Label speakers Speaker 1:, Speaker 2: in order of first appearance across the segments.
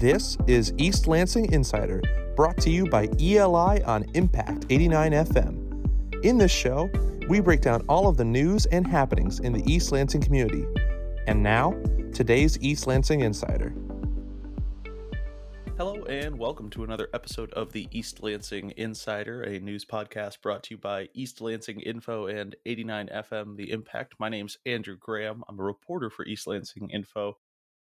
Speaker 1: This is East Lansing Insider, brought to you by ELI on Impact 89 FM. In this show, we break down all of the news and happenings in the East Lansing community. And now, today's East Lansing Insider.
Speaker 2: Hello, and welcome to another episode of the East Lansing Insider, a news podcast brought to you by East Lansing Info and 89 FM The Impact. My name's Andrew Graham. I'm a reporter for East Lansing Info.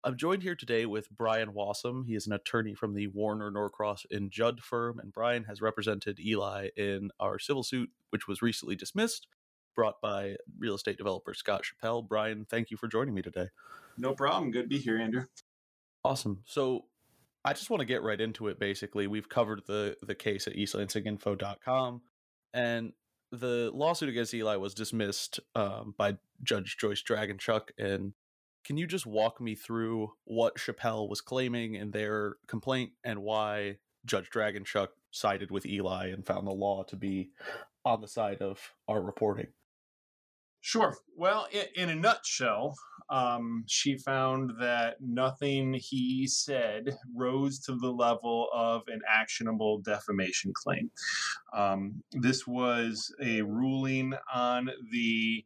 Speaker 2: I'm joined here today with Brian Wassom. He is an attorney from the Warner Norcross and Judd firm, and Brian has represented Eli in our civil suit, which was recently dismissed, brought by real estate developer Scott Chappelle. Brian, thank you for joining me today.
Speaker 3: No problem. Good to be here, Andrew.
Speaker 2: Awesome. So I just want to get right into it. Basically, we've covered the the case at eastlansinginfo.com, and the lawsuit against Eli was dismissed um, by Judge Joyce Draganchuk, and can you just walk me through what Chappelle was claiming in their complaint and why Judge Draganchuk sided with Eli and found the law to be on the side of our reporting?
Speaker 3: Sure. Well, in, in a nutshell, um, she found that nothing he said rose to the level of an actionable defamation claim. Um, this was a ruling on the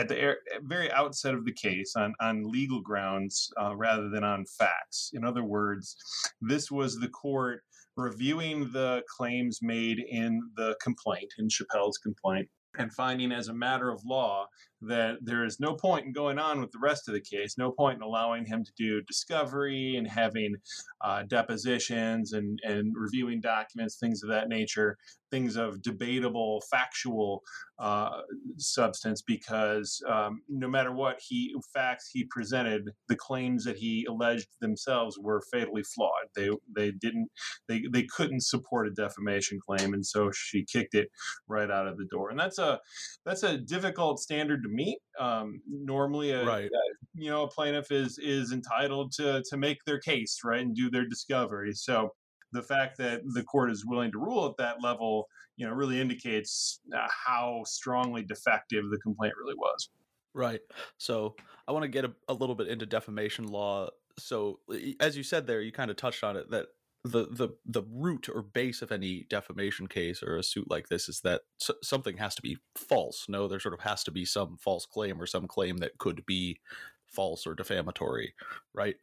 Speaker 3: at the very outset of the case on, on legal grounds uh, rather than on facts. In other words, this was the court reviewing the claims made in the complaint, in Chappelle's complaint, and finding as a matter of law that there is no point in going on with the rest of the case, no point in allowing him to do discovery and having uh, depositions and, and reviewing documents, things of that nature, things of debatable factual uh, substance, because um, no matter what he facts he presented, the claims that he alleged themselves were fatally flawed. They they didn't they they couldn't support a defamation claim, and so she kicked it right out of the door. And that's a that's a difficult standard to meet. Um, normally, a,
Speaker 2: right.
Speaker 3: a, you know, a plaintiff is is entitled to to make their case, right, and do their discovery. So the fact that the court is willing to rule at that level, you know, really indicates uh, how strongly defective the complaint really was.
Speaker 2: Right. So I want to get a, a little bit into defamation law. So as you said there, you kind of touched on it that the the the root or base of any defamation case or a suit like this is that something has to be false. No, there sort of has to be some false claim or some claim that could be false or defamatory, right?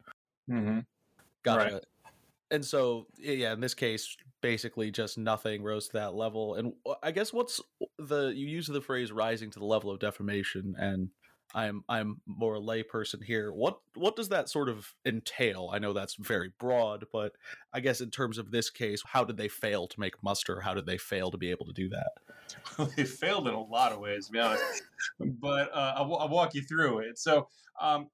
Speaker 3: Mm-hmm.
Speaker 2: Gotcha. Right. And so, yeah, in this case, basically just nothing rose to that level. And I guess what's the you use the phrase "rising to the level of defamation," and I'm I'm more a layperson here. What what does that sort of entail? I know that's very broad, but I guess in terms of this case, how did they fail to make muster? How did they fail to be able to do that?
Speaker 3: They failed in a lot of ways, to be honest. but uh, I'll, I'll, walk you through it. So, um,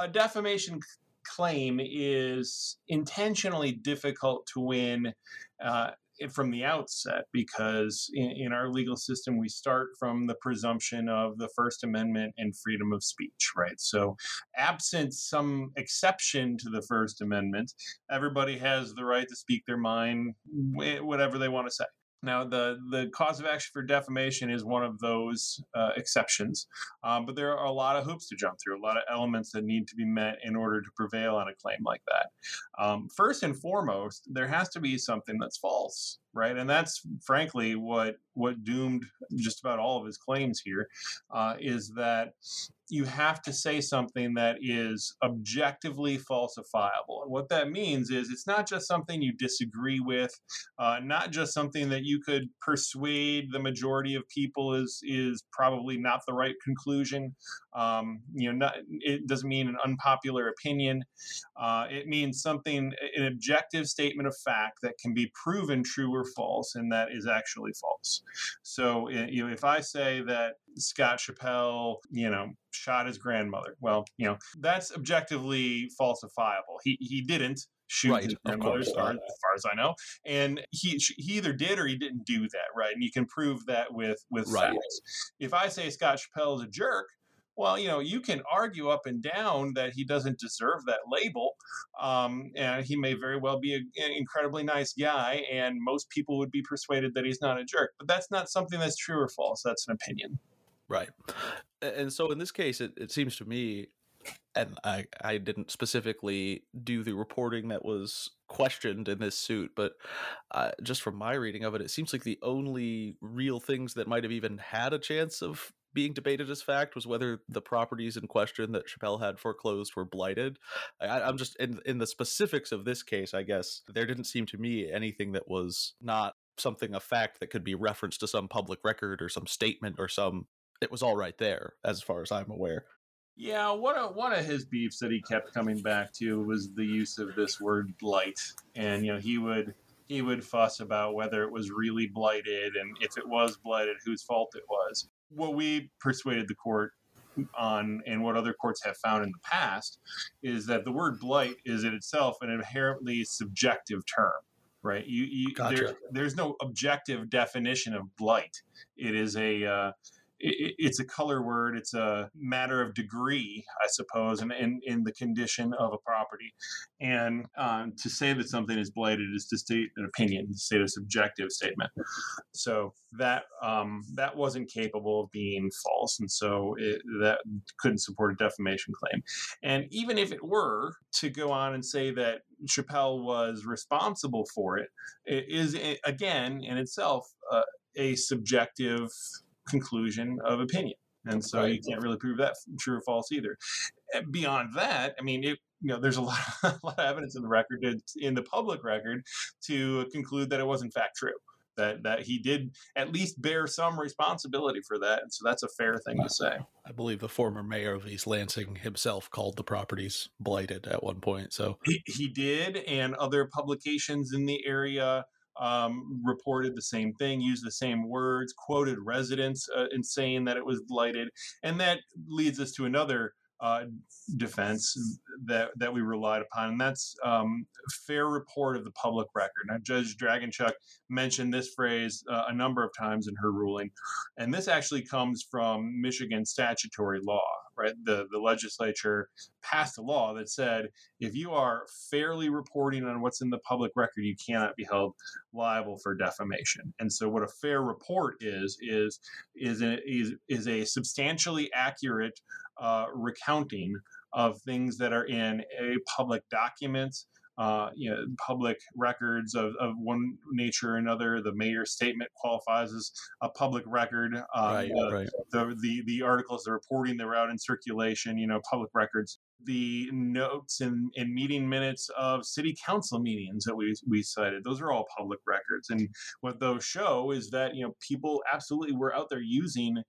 Speaker 3: a defamation claim is intentionally difficult to win uh, from the outset because in, in, our legal system we start from the presumption of the first amendment and freedom of speech right? So absent some exception to the first amendment everybody has the right to speak their mind whatever they want to say now, the, the cause of action for defamation is one of those uh, exceptions, um, but there are a lot of hoops to jump through, a lot of elements that need to be met in order to prevail on a claim like that. Um, first and foremost, there has to be something that's false right? And that's frankly what what doomed just about all of his claims here uh, is that you have to say something that is objectively falsifiable. And what that means is it's not just something you disagree with, uh, not just something that you could persuade the majority of people is is probably not the right conclusion. Um, you know, not, it doesn't mean an unpopular opinion. Uh, it means something, an objective statement of fact that can be proven true or false, and that is actually false. So, you know, if I say that Scott Chappelle, you know, shot his grandmother, well, you know, that's objectively falsifiable. He he didn't shoot right, his grandmother, as far, as far as I know, and he he either did or he didn't do that, right? And you can prove that with with right. facts. If I say Scott Chappelle is a jerk, well, you know, you can argue up and down that he doesn't deserve that label. Um, and he may very well be a, an incredibly nice guy, and most people would be persuaded that he's not a jerk. But that's not something that's true or false. That's an opinion.
Speaker 2: Right. And so in this case, it, it seems to me and I, I didn't specifically do the reporting that was questioned in this suit, but uh, just from my reading of it, it seems like the only real things that might have even had a chance of being debated as fact was whether the properties in question that Chappelle had foreclosed were blighted. I, I'm just in in the specifics of this case. I guess there didn't seem to me anything that was not something a fact that could be referenced to some public record or some statement or some. It was all right there, as far as I'm aware.
Speaker 3: Yeah, one of one of his beefs that he kept coming back to was the use of this word blight, and you know he would he would fuss about whether it was really blighted and if it was blighted, whose fault it was. What we persuaded the court on, and what other courts have found in the past, is that the word blight is in itself an inherently subjective term. Right, you, you
Speaker 2: Gotcha.
Speaker 3: there, there's no objective definition of blight. It is a uh, it, it's a color word. It's a matter of degree, I suppose, in, in, in the condition of a property. And um, to say that something is blighted is to state an opinion, to state a subjective statement. So that um, that wasn't capable of being false, and so it, that couldn't support a defamation claim. And even if it were to go on and say that Chappelle was responsible for it, it is again in itself uh, a subjective conclusion of opinion. And so
Speaker 2: Right.
Speaker 3: you can't really prove that true or false either. And beyond that, I mean, it, you know, there's a lot, a lot of evidence in the record, in the public record, to conclude that it was in fact true. That that he did at least bear some responsibility for that, and so that's a fair thing to say.
Speaker 2: I believe the former mayor of East Lansing himself called the properties blighted at one point. So
Speaker 3: He, he did, and other publications in the area um, reported the same thing, used the same words, quoted residents uh, in saying that it was blighted, and that leads us to another uh, defense that that we relied upon, and that's um, fair report of the public record. Now, Judge Draganchuk mentioned this phrase uh, a number of times in her ruling, and this actually comes from Michigan statutory law. Right, the the legislature passed a law that said if you are fairly reporting on what's in the public record, you cannot be held liable for defamation. And so, what a fair report is is is a, is, is a substantially accurate uh, recounting of things that are in a public document. Uh, you know, public records of, of one nature or another. The mayor's statement qualifies as a public record. Um,
Speaker 2: right,
Speaker 3: the,
Speaker 2: right.
Speaker 3: the, the the articles, the reporting that were out in circulation, you know, public records, the notes and, and meeting minutes of city council meetings that we we cited, those are all public records. And what those show is that you know people absolutely were out there using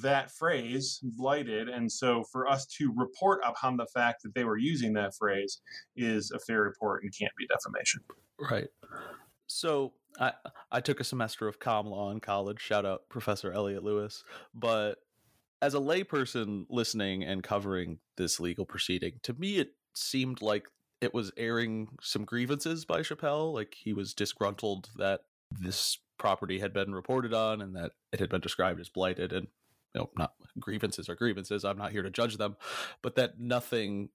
Speaker 3: that phrase blighted and so for us to report upon the fact that they were using that phrase is a fair report and can't be defamation
Speaker 2: Right. So I I took a semester of comm law in college. Shout out Professor Elliot Lewis. But as a layperson listening and covering this legal proceeding, to me it seemed like it was airing some grievances by Chappelle. Like he was disgruntled that this property had been reported on and that it had been described as blighted and know not grievances are grievances i'm not here to judge them but that nothing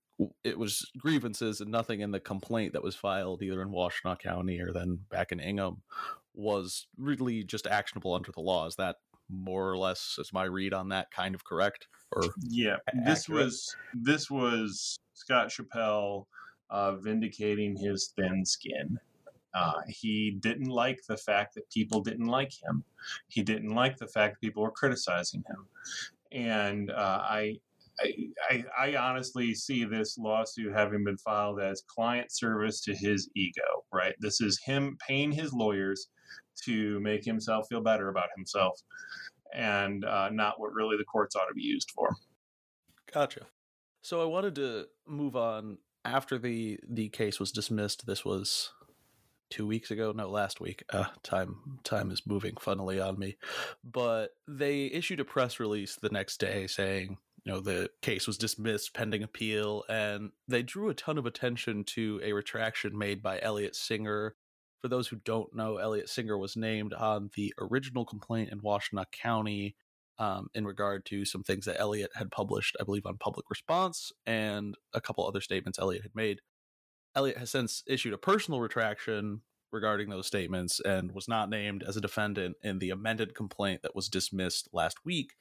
Speaker 2: it was grievances and nothing in the complaint that was filed either in Washtenaw County or then back in Ingham was really just actionable under the law. Is that more or less is my read on that kind of correct? Or
Speaker 3: yeah
Speaker 2: a-
Speaker 3: this
Speaker 2: accurate.
Speaker 3: was this was scott chappelle uh, vindicating his thin skin uh, he didn't like the fact that people didn't like him he didn't like the fact that people were criticizing him and uh, I, I I honestly see this lawsuit having been filed as client service to his ego, right? This is him paying his lawyers to make himself feel better about himself, and uh, not what really the courts ought to be used for.
Speaker 2: Gotcha. So I wanted to move on after the the case was dismissed. This was two weeks ago, no, last week. Uh, time time is moving funnily on me, but they issued a press release the next day saying. You know, the case was dismissed pending appeal, and they drew a ton of attention to a retraction made by Elliot Singer. For those who don't know, Elliot Singer was named on the original complaint in Washtenaw County um, in regard to some things that Elliot had published, I believe, on Public Response and a couple other statements Elliot had made. Elliot has since issued a personal retraction regarding those statements and was not named as a defendant in the amended complaint that was dismissed last week.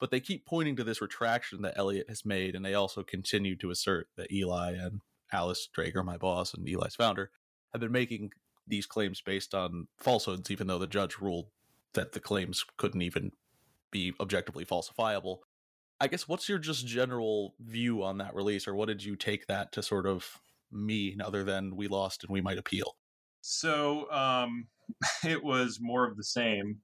Speaker 2: but they keep pointing to this retraction that Elliott has made, and they also continue to assert that Eli and Alice Dreger, my boss and Eli's founder, have been making these claims based on falsehoods, even though the judge ruled that the claims couldn't even be objectively falsifiable. I guess what's your just general view on that release, or what did you take that to sort of mean, other than we lost and we might appeal?
Speaker 3: So um, it was more of the same,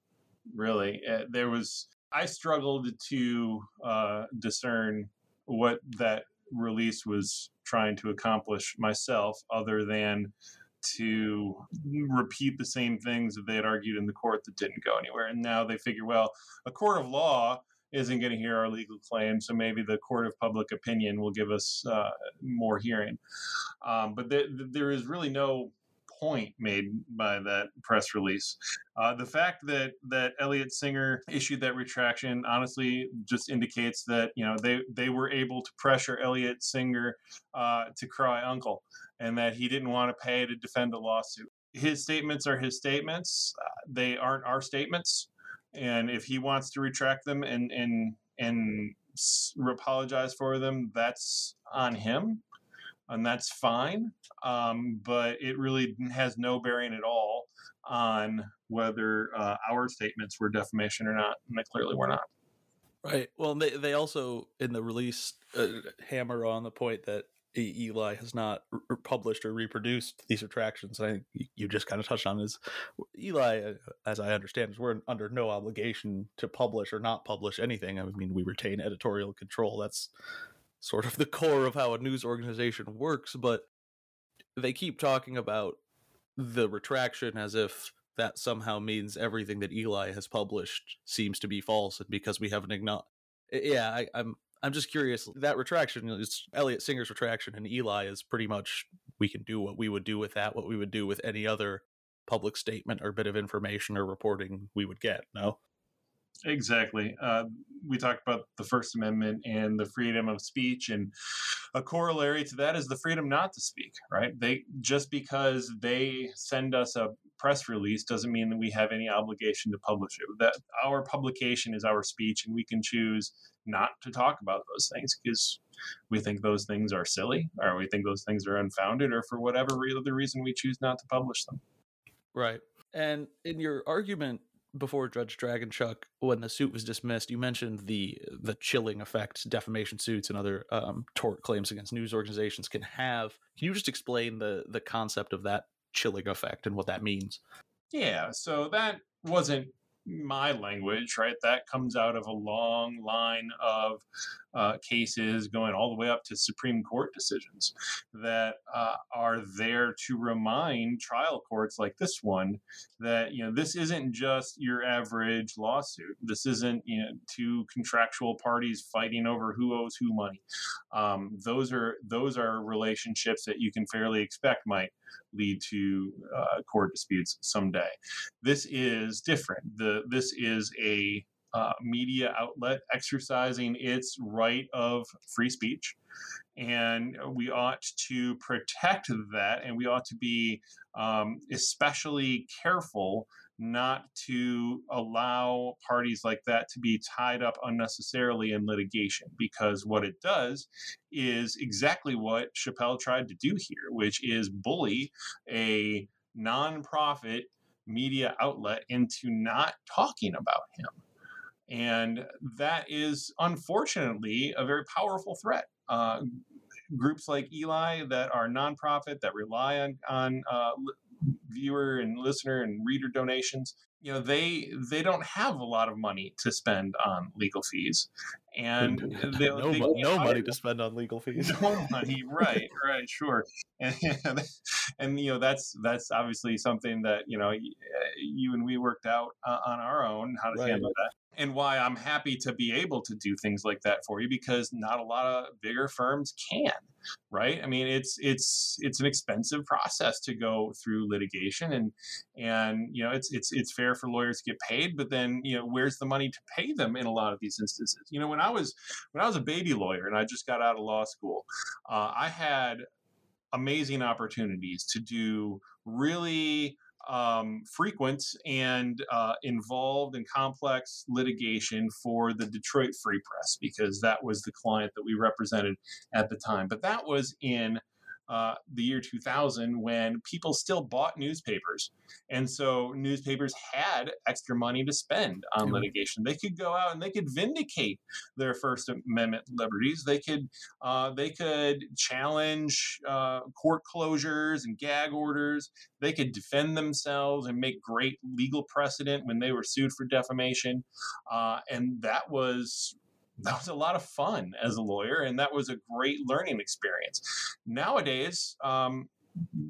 Speaker 3: really. Uh, there was I struggled to uh, discern what that release was trying to accomplish myself, other than to repeat the same things that they had argued in the court that didn't go anywhere. And now they figure, well, a court of law isn't going to hear our legal claim, so maybe the court of public opinion will give us uh, more hearing. Um, but th- there is really no point made by that press release. Uh, the fact that that Elliot Singer issued that retraction honestly just indicates that you know they they were able to pressure Elliot Singer uh, to cry uncle, and that he didn't want to pay to defend a lawsuit. His statements are his statements; uh, they aren't our statements. And if he wants to retract them and and and apologize for them, that's on him and that's fine. Um, but it really has no bearing at all on whether uh, our statements were defamation or not, and they clearly were not.
Speaker 2: Right. Well, they they also in the release uh, hammer on the point that Eli has not r- published or reproduced these retractions. I think you just kind of touched on is Eli, uh, as I understand, is we're under no obligation to publish or not publish anything. I mean, we retain editorial control. That's sort of the core of how a news organization works, but they keep talking about the retraction as if that somehow means everything that Eli has published seems to be false, and because we haven't acknowledged, yeah, I, I'm I'm just curious. That retraction is Elliot Singer's retraction, and Eli is pretty much we can do what we would do with that, what we would do with any other public statement or bit of information or reporting we would get. No.
Speaker 3: Exactly. Uh, we talked about the First Amendment and the freedom of speech, and a corollary to that is the freedom not to speak. Right? They just because they send us a press release doesn't mean that we have any obligation to publish it. That our publication is our speech, and we can choose not to talk about those things because we think those things are silly, or we think those things are unfounded, or for whatever other reason we choose not to publish them.
Speaker 2: Right. And in your argument before Judge Draganchuk, when the suit was dismissed, you mentioned the the chilling effect defamation suits and other um, tort claims against news organizations can have. Can you just explain the the concept of that chilling effect and what that means?
Speaker 3: Yeah, so that wasn't my language, right? That comes out of a long line of uh, cases going all the way up to Supreme Court decisions that uh, are there to remind trial courts like this one that you know this isn't just your average lawsuit. This isn't you know two contractual parties fighting over who owes who money. Um, those are those are relationships that you can fairly expect might lead to uh, court disputes someday. This is different. The this is a uh, media outlet exercising its right of free speech. And we ought to protect that, and we ought to be um, especially careful not to allow parties like that to be tied up unnecessarily in litigation because what it does is exactly what Chappelle tried to do here, which is bully a nonprofit media outlet into not talking about him. And that is unfortunately a very powerful threat. Uh, groups like Eli that are nonprofit that rely on on uh, viewer and listener and reader donations you know they they don't have a lot of money to spend on legal fees and
Speaker 2: they, no, they no money to spend on legal fees.
Speaker 3: no money right right sure. And, and you know that's that's obviously something that you know you and we worked out uh, on our own how to right. handle that and why I'm happy to be able to do things like that for you because not a lot of bigger firms can right? I mean it's it's it's an expensive process to go through litigation and and you know it's it's it's fair for lawyers to get paid but then you know where's the money to pay them in a lot of these instances you know when i was when i was a baby lawyer and i just got out of law school uh, i had amazing opportunities to do really um, frequent and uh, involved and complex litigation for the Detroit Free Press because that was the client that we represented at the time. But that was in uh, the year 2000 when people still bought newspapers. And so newspapers had extra money to spend on litigation. They could go out and they could vindicate their First Amendment liberties. They could uh, they could challenge uh, court closures and gag orders. They could defend themselves and make great legal precedent when they were sued for defamation. Uh, and that was that was a lot of fun as a lawyer, and that was a great learning experience. Nowadays, um,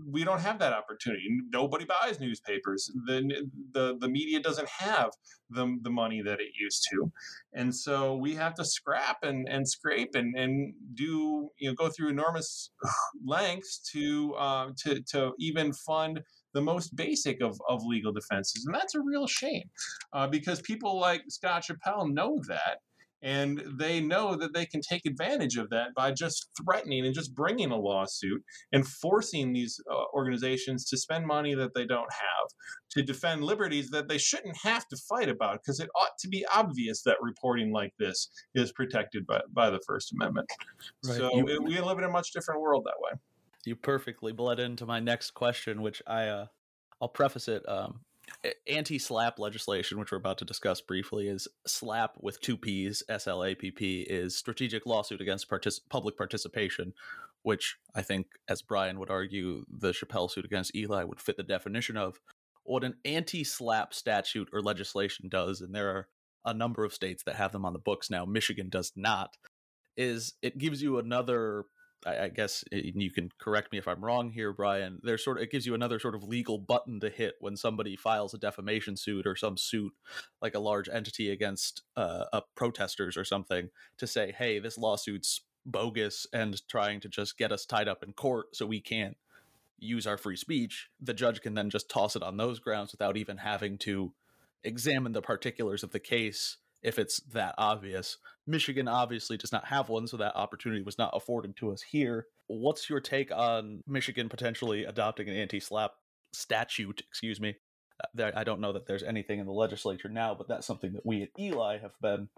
Speaker 3: we don't have that opportunity. Nobody buys newspapers. The, the, the media doesn't have the, the money that it used to. And so we have to scrap and, and scrape and, and do, you know, go through enormous lengths to, uh, to, to even fund the most basic of, of legal defenses. And that's a real shame uh, because people like Scott Chappelle know that and they know that they can take advantage of that by just threatening and just bringing a lawsuit and forcing these uh, organizations to spend money that they don't have to defend liberties that they shouldn't have to fight about because it ought to be obvious that reporting like this is protected by, by the First Amendment. Right. So you, it, we live in a much different world that way.
Speaker 2: You perfectly bled into my next question, which I uh, I'll preface it. Um, anti-SLAPP legislation which we're about to discuss briefly is slap with two p's slapp is strategic lawsuit against partic- public participation which i think as brian would argue the chappelle suit against eli would fit the definition of. What an anti-SLAPP statute or legislation does and there are a number of states that have them on the books now michigan does not is it gives you another I, I guess eh, you can correct me if I'm wrong here, Brian. There's sort of it gives you another sort of legal button to hit when somebody files a defamation suit or some suit, like a large entity against uh, uh, protesters or something, to say, "Hey, this lawsuit's bogus and trying to just get us tied up in court so we can't use our free speech." The judge can then just toss it on those grounds without even having to examine the particulars of the case if it's that obvious. Michigan obviously does not have one, so that opportunity was not afforded to us here. What's your take on Michigan potentially adopting an anti SLAPP statute? Excuse me. I don't know that there's anything in the legislature now, but that's something that we at Eli have been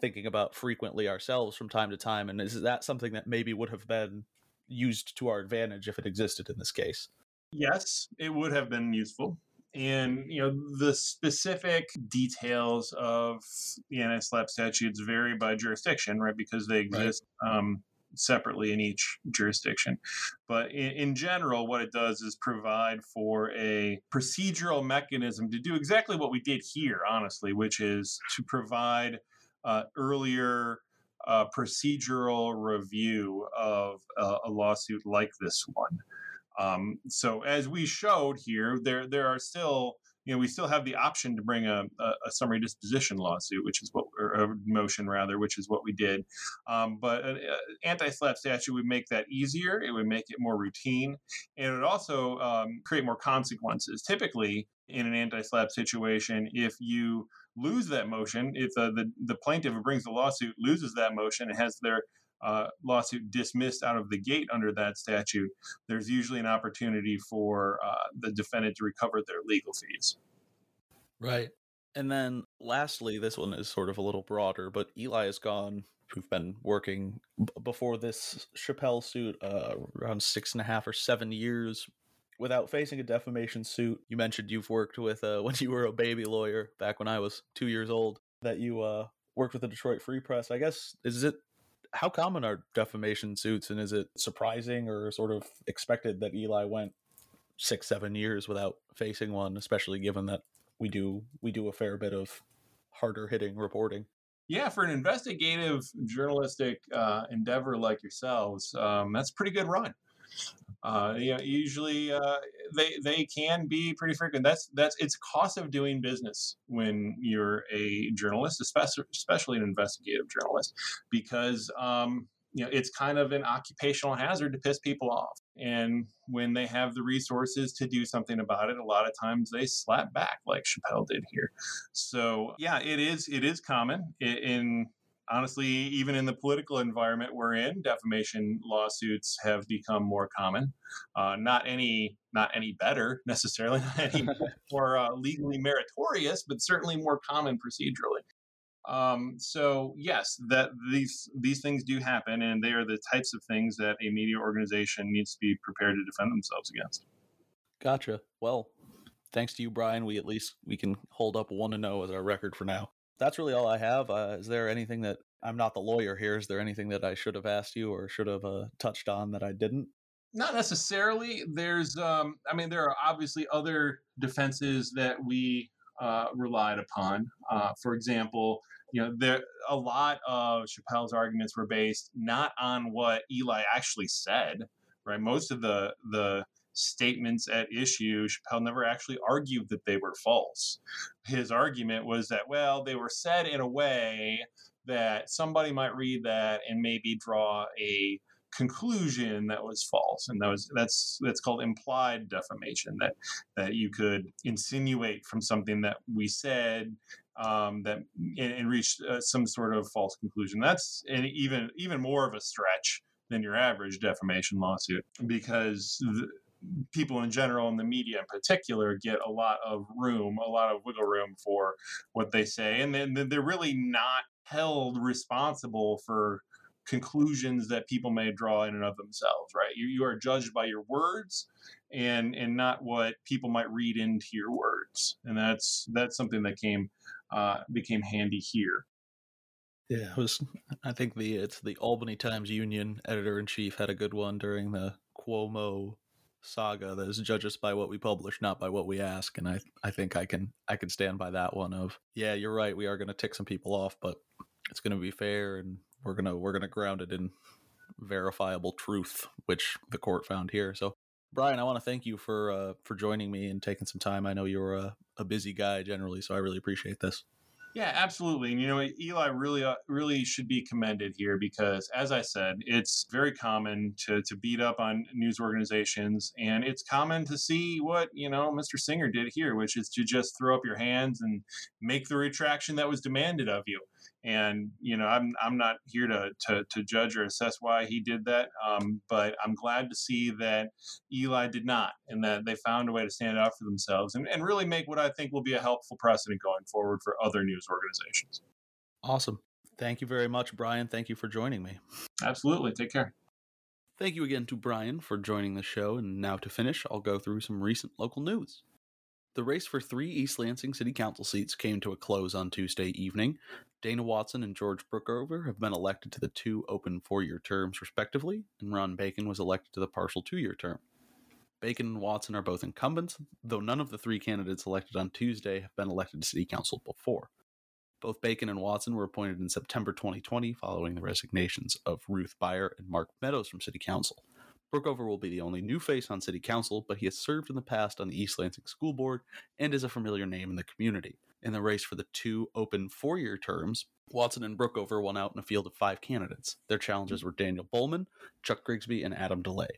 Speaker 2: thinking about frequently ourselves from time to time. And is that something that maybe would have been used to our advantage if it existed in this case?
Speaker 3: Yes, it would have been useful and you know the specific details of the anti-SLAPP statutes vary by jurisdiction right because they exist right. um, separately in each jurisdiction but in, in, general what it does is provide for a procedural mechanism to do exactly what we did here honestly which is to provide uh, earlier uh, procedural review of uh, a lawsuit like this one um, so as we showed here, there there are still you know we still have the option to bring a, a, a summary disposition lawsuit, which is what or a motion rather, which is what we did. Um, but an anti-SLAPP statute would make that easier. It would make it more routine, and it would also um, create more consequences. Typically, in an anti-SLAPP situation, if you lose that motion, if the, the, the plaintiff who brings the lawsuit loses that motion and has their uh, lawsuit dismissed out of the gate under that statute, there's usually an opportunity for uh, the defendant to recover their legal fees.
Speaker 2: Right. And then lastly, this one is sort of a little broader, but Eli has gone, who've been working b- before this Chappelle suit uh, around six and a half or seven years without facing a defamation suit. You mentioned you've worked with, uh, when you were a baby lawyer back when I was two years old, that you uh, worked with the Detroit Free Press. I guess, is it how common are defamation suits, and is it surprising or sort of expected that Eli went six, seven years without facing one, especially given that we do we do a fair bit of harder hitting reporting?
Speaker 3: Yeah, for an investigative journalistic uh, endeavor like yourselves, um, that's pretty good run. Uh, you know, usually uh, they they can be pretty frequent. That's that's it's cost of doing business when you're a journalist, especially especially an investigative journalist, because um, you know it's kind of an occupational hazard to piss people off. And when they have the resources to do something about it, a lot of times they slap back like Chappelle did here. So yeah, it is it is common in honestly, even in the political environment we're in, defamation lawsuits have become more common. Uh, not any, not any better necessarily, not any more uh, legally meritorious, but certainly more common procedurally. Um, so yes, that these these things do happen, and they are the types of things that a media organization needs to be prepared to defend themselves against.
Speaker 2: Gotcha. Well, thanks to you, Brian, we at least we can hold up one to zero as our record for now. That's really all I have. Uh, is there anything that I'm not the lawyer here? Is there anything that I should have asked you or should have uh, touched on that I didn't?
Speaker 3: Not necessarily. There's, um, I mean, there are obviously other defenses that we uh, relied upon. Uh, for example, you know, there a lot of Chappelle's arguments were based not on what Eli actually said, right? Most of the the statements at issue, Chappelle never actually argued that they were false. His argument was that, well, they were said in a way that somebody might read that and maybe draw a conclusion that was false and that was that's that's called implied defamation that that you could insinuate from something that we said um, that and, and reach uh, some sort of false conclusion that's an even even more of a stretch than your average defamation lawsuit because the, people in general and the media in particular get a lot of room a lot of wiggle room for what they say and then they're really not held responsible for conclusions that people may draw in and of themselves, right? You, you are judged by your words and and not what people might read into your words. And that's that's something that came uh, became handy here.
Speaker 2: Yeah, it was I think the it's the Albany Times Union editor in chief had a good one during the Cuomo saga that is judge us by what we publish, not by what we ask. And I I think I can I can stand by that one of yeah, you're right, we are gonna tick some people off, but it's gonna be fair and we're gonna we're gonna ground it in verifiable truth, which the court found here. So, Brian, I want to thank you for uh, for joining me and taking some time. I know you're a, a busy guy generally, so I really appreciate this.
Speaker 3: Yeah, absolutely. And you know, Eli really, uh, really should be commended here because, as I said, it's very common to to beat up on news organizations, and it's common to see what you know Mr. Singer did here, which is to just throw up your hands and make the retraction that was demanded of you and you know i'm i'm not here to to, to judge or assess why he did that um, but i'm glad to see that eli did not and that they found a way to stand up for themselves and, and really make what i think will be a helpful precedent going forward for other news organizations
Speaker 2: awesome thank you very much brian thank you for joining me
Speaker 3: absolutely take care
Speaker 2: Thank you again to Brian for joining the show. And now to finish, I'll go through some recent local news. The race for three East Lansing City Council seats came to a close on Tuesday evening, Dana Watson and George Brookover have been elected to the two open four year terms, respectively, and Ron Bacon was elected to the partial two year term. Bacon and Watson are both incumbents, though none of the three candidates elected on Tuesday have been elected to City Council before. Both Bacon and Watson were appointed in September 2020 following the resignations of Ruth Beier and Mark Meadows from City Council. Brookover will be the only new face on City Council, but he has served in the past on the East Lansing School Board and is a familiar name in the community in the race for the two open four year terms, Watson and Brookover won out in a field of five candidates. Their challengers were Daniel Bowman, Chuck Grigsby, and Adam DeLay.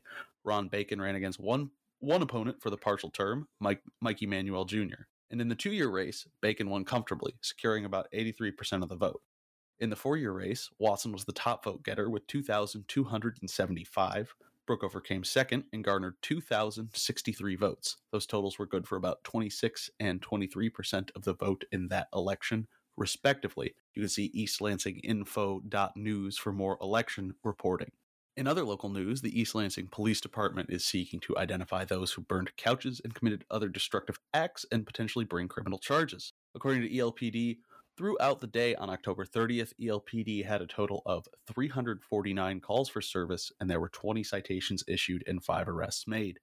Speaker 2: Ron Bacon ran against one one opponent for the partial term, Mike Mike Emanuel Jr. And in the two year race, Bacon won comfortably, securing about 83% of the vote. In the four year race, Watson was the top vote getter with 2,275, Brookover came second and garnered 2,063 votes. Those totals were good for about 26 and 23% of the vote in that election, respectively. You can see eastlansinginfo.news for more election reporting. In other local news, the East Lansing Police Department is seeking to identify those who burned couches and committed other destructive acts and potentially bring criminal charges. According to ELPD, Throughout the day on October 30th, ELPD had a total of 349 calls for service and there were 20 citations issued and 5 arrests made.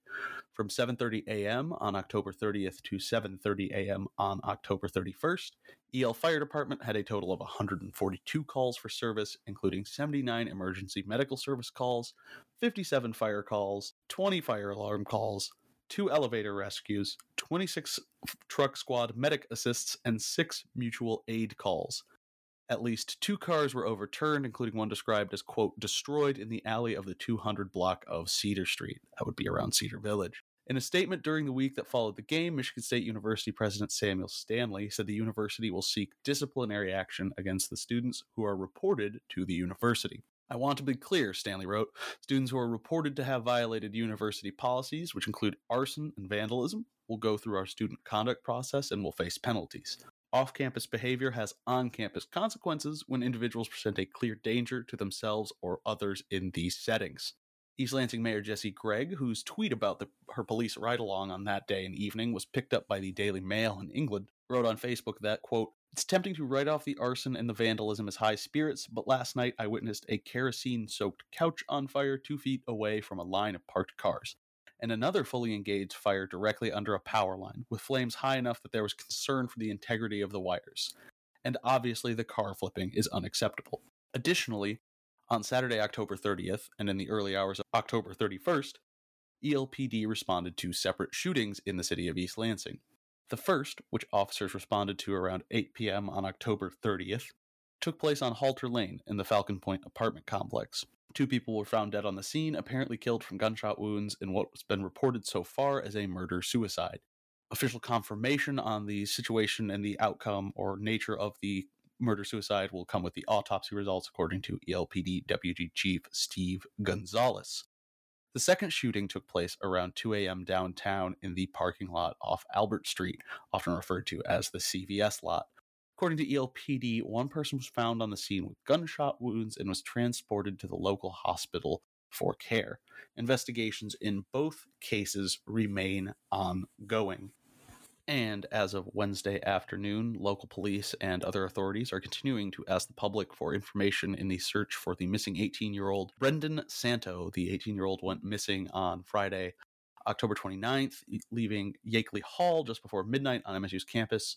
Speaker 2: From 7:30 a.m. on October 30th to 7:30 a.m. on October 31st, EL Fire Department had a total of 142 calls for service, including 79 emergency medical service calls, 57 fire calls, 20 fire alarm calls, two elevator rescues, 26 truck squad medic assists, and six mutual aid calls. At least two cars were overturned, including one described as, quote, destroyed in the alley of the 200 block of Cedar Street. That would be around Cedar Village. In a statement during the week that followed the game, Michigan State University President Samuel Stanley said the university will seek disciplinary action against the students who are reported to the university. I want to be clear, Stanley wrote. Students who are reported to have violated university policies, which include arson and vandalism, will go through our student conduct process and will face penalties. Off campus behavior has on campus consequences when individuals present a clear danger to themselves or others in these settings. East Lansing Mayor Jessy Gregg, whose tweet about the, her police ride along on that day and evening was picked up by the Daily Mail in England, wrote on Facebook that, quote, It's tempting to write off the arson and the vandalism as high spirits, but last night I witnessed a kerosene soaked couch on fire two feet away from a line of parked cars, and another fully engaged fire directly under a power line, with flames high enough that there was concern for the integrity of the wires. And obviously, the car flipping is unacceptable. Additionally, on Saturday, October 30th, and in the early hours of October 31st, ELPD responded to separate shootings in the city of East Lansing. The first, which officers responded to around 8 p.m. on October 30th, took place on Halter Lane in the Falcon Point apartment complex. Two people were found dead on the scene, apparently killed from gunshot wounds in what's been reported so far as a murder suicide. Official confirmation on the situation and the outcome or nature of the murder suicide will come with the autopsy results, according to ELPD Deputy Chief Steve Gonzalez. The second shooting took place around 2 a.m. downtown in the parking lot off Albert Street, often referred to as the CVS lot. According to ELPD, one person was found on the scene with gunshot wounds and was transported to the local hospital for care. Investigations in both cases remain ongoing. And as of Wednesday afternoon, local police and other authorities are continuing to ask the public for information in the search for the missing 18 year old Brendan Santo. The 18 year old went missing on Friday, October 29th, leaving Yakeley Hall just before midnight on MSU's campus.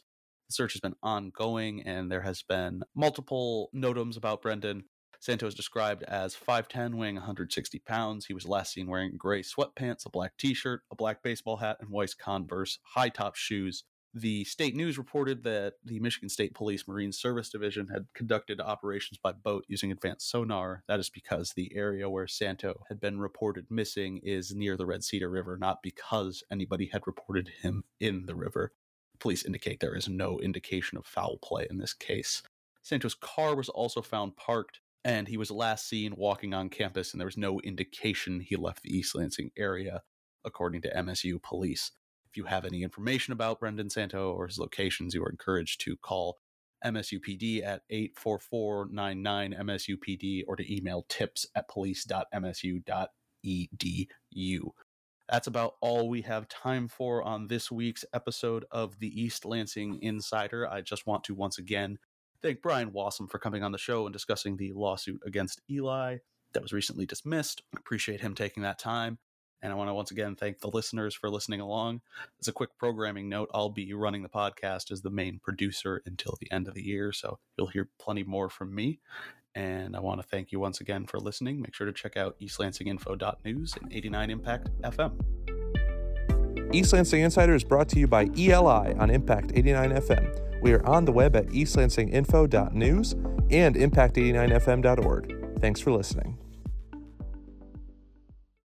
Speaker 2: The search has been ongoing, and there has been multiple notums about Brendan. Santo is described as 5'10, weighing 160 pounds. He was last seen wearing gray sweatpants, a black t shirt, a black baseball hat, and white Converse high top shoes. The state news reported that the Michigan State Police Marine Service Division had conducted operations by boat using advanced sonar. That is because the area where Santo had been reported missing is near the Red Cedar River, not because anybody had reported him in the river. Police indicate there is no indication of foul play in this case. Santo's car was also found parked and he was last seen walking on campus, and there was no indication he left the East Lansing area, according to MSU police. If you have any information about Brendan Santo or his locations, you are encouraged to call MSUPD at 84499 MSUPD or to email tips at police.msu.edu. That's about all we have time for on this week's episode of the East Lansing Insider. I just want to once again thank Brian Wassom for coming on the show and discussing the lawsuit against Eli that was recently dismissed. Appreciate him taking that time. And I want to once again thank the listeners for listening along. As a quick programming note, I'll be running the podcast as the main producer until the end of the year, so you'll hear plenty more from me. And I want to thank you once again for listening. Make sure to check out eastlansinginfo.news and 89 Impact FM.
Speaker 1: East Lansing Insider is brought to you by ELI on Impact 89 FM. We are on the web at eastlansinginfo.news and impact89fm.org. Thanks for listening.